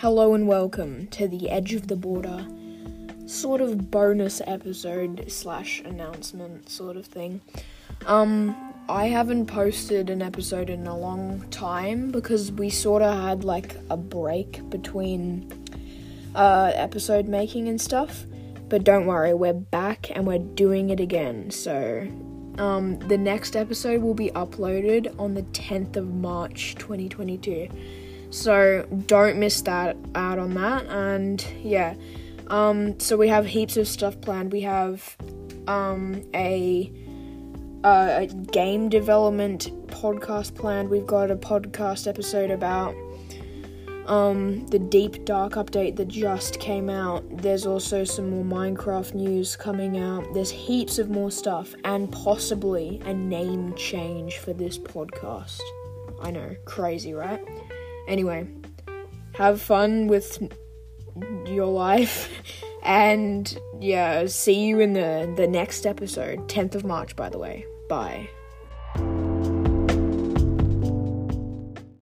Hello and welcome to the Edge of the Border sort of bonus episode slash announcement sort of thing. Um, I haven't posted an episode in a long time because we sort of had like a break between uh, episode making and stuff. But don't worry, we're back and we're doing it again. So, um, the next episode will be uploaded on the 10th of March 2022. So, don't miss that out on that. And yeah, um, so we have heaps of stuff planned. We have um, a, a game development podcast planned. We've got a podcast episode about um, the Deep Dark update that just came out. There's also some more Minecraft news coming out. There's heaps of more stuff, and possibly a name change for this podcast. I know, crazy, right? Anyway, have fun with your life, and yeah, see you in the the next episode, 10th of March, by the way. Bye.